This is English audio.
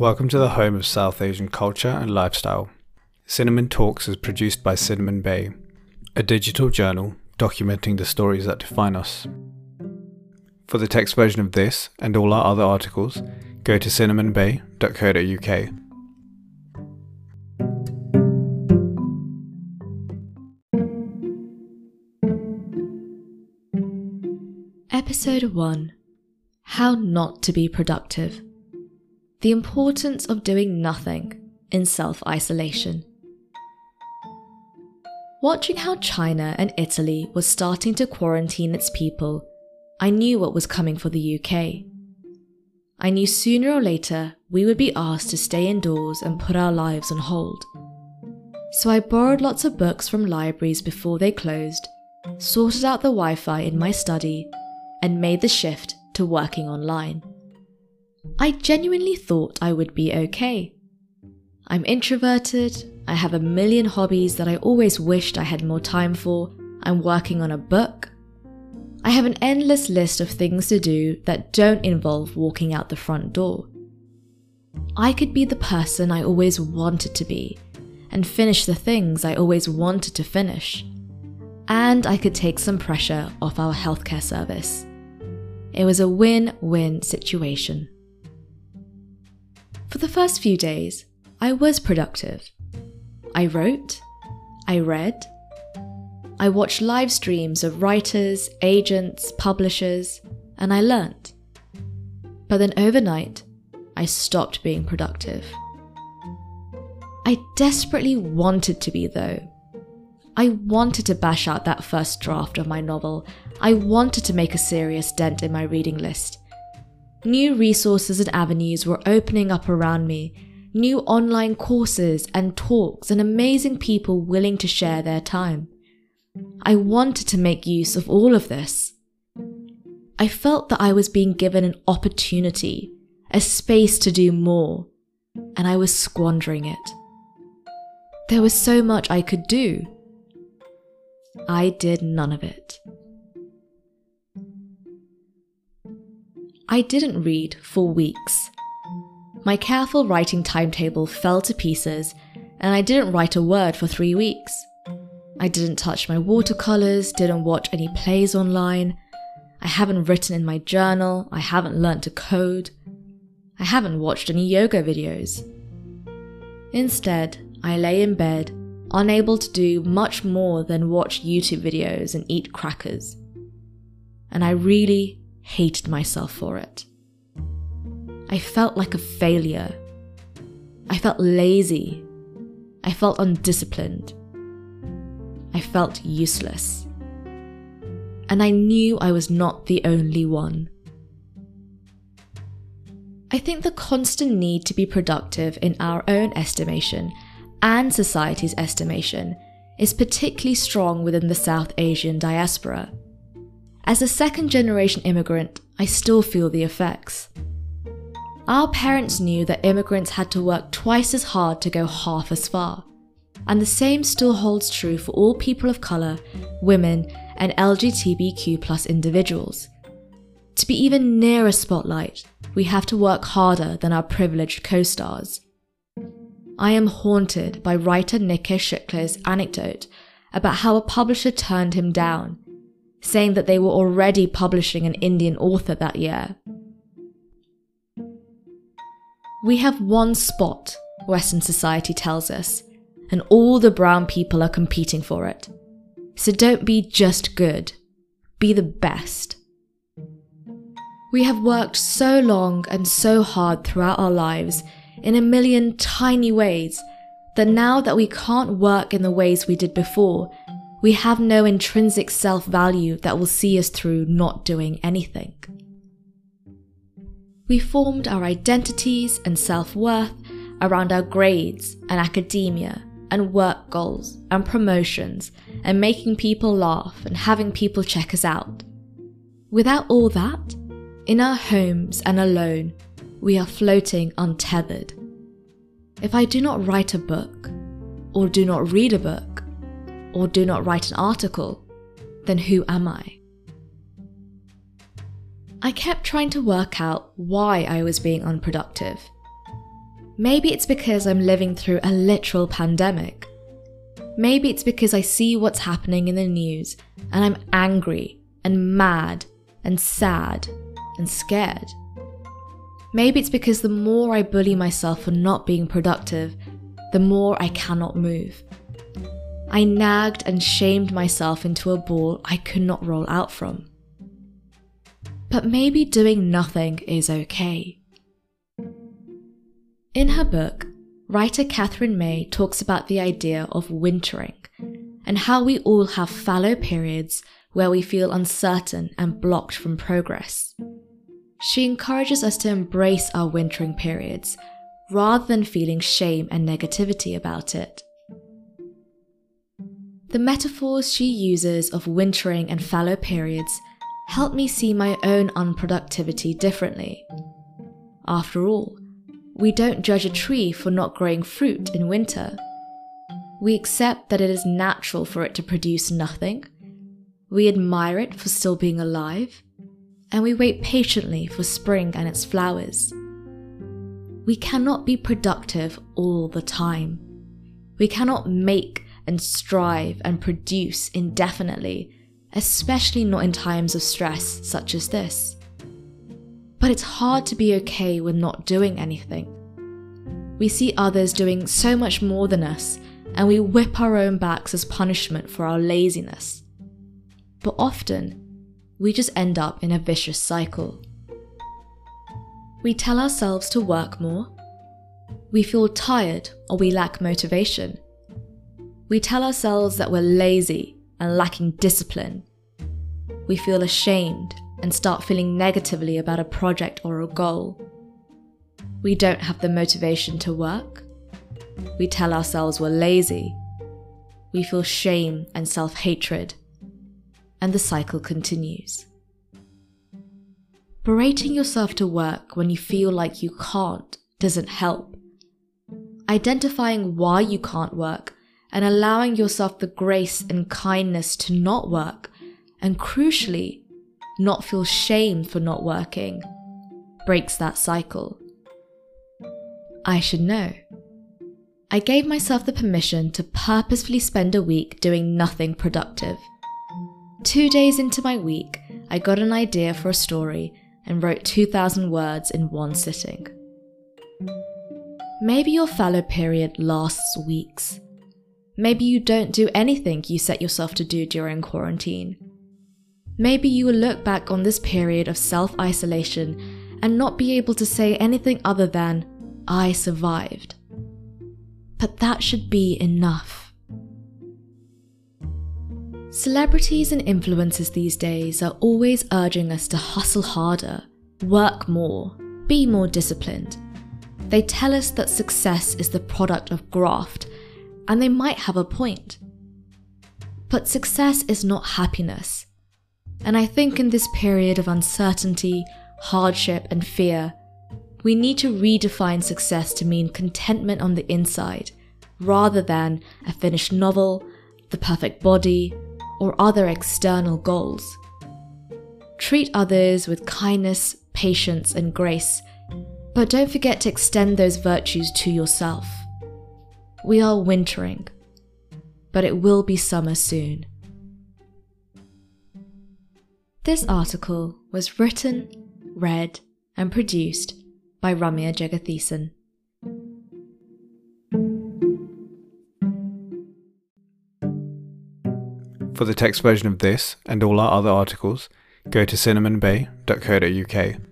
Welcome to the home of South Asian culture and lifestyle. Cinnamon Talks is produced by Cinnamon Bay, a digital journal documenting the stories that define us. For the text version of this and all our other articles, go to cinnamonbay.co.uk. Episode 1 How Not to Be Productive The Importance of Doing Nothing in Self Isolation. Watching how China and Italy was starting to quarantine its people, I knew what was coming for the UK. I knew sooner or later we would be asked to stay indoors and put our lives on hold. So I borrowed lots of books from libraries before they closed, sorted out the Wi Fi in my study, and made the shift to working online. I genuinely thought I would be okay. I'm introverted, I have a million hobbies that I always wished I had more time for, I'm working on a book. I have an endless list of things to do that don't involve walking out the front door. I could be the person I always wanted to be and finish the things I always wanted to finish. And I could take some pressure off our healthcare service. It was a win win situation. For the first few days, I was productive. I wrote, I read, I watched live streams of writers, agents, publishers, and I learnt. But then overnight, I stopped being productive. I desperately wanted to be, though. I wanted to bash out that first draft of my novel. I wanted to make a serious dent in my reading list. New resources and avenues were opening up around me, new online courses and talks, and amazing people willing to share their time. I wanted to make use of all of this. I felt that I was being given an opportunity, a space to do more, and I was squandering it. There was so much I could do. I did none of it. I didn't read for weeks. My careful writing timetable fell to pieces, and I didn't write a word for three weeks. I didn't touch my watercolours, didn't watch any plays online. I haven't written in my journal, I haven't learnt to code. I haven't watched any yoga videos. Instead, I lay in bed, unable to do much more than watch YouTube videos and eat crackers. And I really hated myself for it. I felt like a failure. I felt lazy. I felt undisciplined. I felt useless. And I knew I was not the only one. I think the constant need to be productive in our own estimation and society's estimation is particularly strong within the South Asian diaspora. As a second generation immigrant, I still feel the effects. Our parents knew that immigrants had to work twice as hard to go half as far. And the same still holds true for all people of colour, women, and LGBTQ individuals. To be even near a spotlight, we have to work harder than our privileged co stars. I am haunted by writer Nikesh Shukla's anecdote about how a publisher turned him down, saying that they were already publishing an Indian author that year. We have one spot, Western society tells us, and all the brown people are competing for it. So don't be just good, be the best. We have worked so long and so hard throughout our lives in a million tiny ways that now that we can't work in the ways we did before, we have no intrinsic self value that will see us through not doing anything. We formed our identities and self worth around our grades and academia and work goals and promotions and making people laugh and having people check us out. Without all that, in our homes and alone, we are floating untethered. If I do not write a book, or do not read a book, or do not write an article, then who am I? I kept trying to work out why I was being unproductive. Maybe it's because I'm living through a literal pandemic. Maybe it's because I see what's happening in the news and I'm angry and mad and sad and scared. Maybe it's because the more I bully myself for not being productive, the more I cannot move. I nagged and shamed myself into a ball I could not roll out from. But maybe doing nothing is okay. In her book, writer Katherine May talks about the idea of wintering and how we all have fallow periods where we feel uncertain and blocked from progress. She encourages us to embrace our wintering periods rather than feeling shame and negativity about it. The metaphors she uses of wintering and fallow periods help me see my own unproductivity differently. After all, we don't judge a tree for not growing fruit in winter. We accept that it is natural for it to produce nothing. We admire it for still being alive. And we wait patiently for spring and its flowers. We cannot be productive all the time. We cannot make and strive and produce indefinitely, especially not in times of stress such as this. But it's hard to be okay with not doing anything. We see others doing so much more than us, and we whip our own backs as punishment for our laziness. But often, we just end up in a vicious cycle. We tell ourselves to work more. We feel tired or we lack motivation. We tell ourselves that we're lazy and lacking discipline. We feel ashamed and start feeling negatively about a project or a goal. We don't have the motivation to work. We tell ourselves we're lazy. We feel shame and self hatred. And the cycle continues. Berating yourself to work when you feel like you can't doesn't help. Identifying why you can't work and allowing yourself the grace and kindness to not work, and crucially, not feel shame for not working, breaks that cycle. I should know. I gave myself the permission to purposefully spend a week doing nothing productive. Two days into my week, I got an idea for a story and wrote 2,000 words in one sitting. Maybe your fallow period lasts weeks. Maybe you don't do anything you set yourself to do during quarantine. Maybe you will look back on this period of self isolation and not be able to say anything other than, I survived. But that should be enough. Celebrities and influencers these days are always urging us to hustle harder, work more, be more disciplined. They tell us that success is the product of graft, and they might have a point. But success is not happiness. And I think in this period of uncertainty, hardship, and fear, we need to redefine success to mean contentment on the inside, rather than a finished novel, the perfect body, or other external goals. Treat others with kindness, patience, and grace, but don't forget to extend those virtues to yourself. We are wintering, but it will be summer soon. This article was written, read, and produced by Ramya Jegathesan. For the text version of this and all our other articles, go to cinnamonbay.co.uk.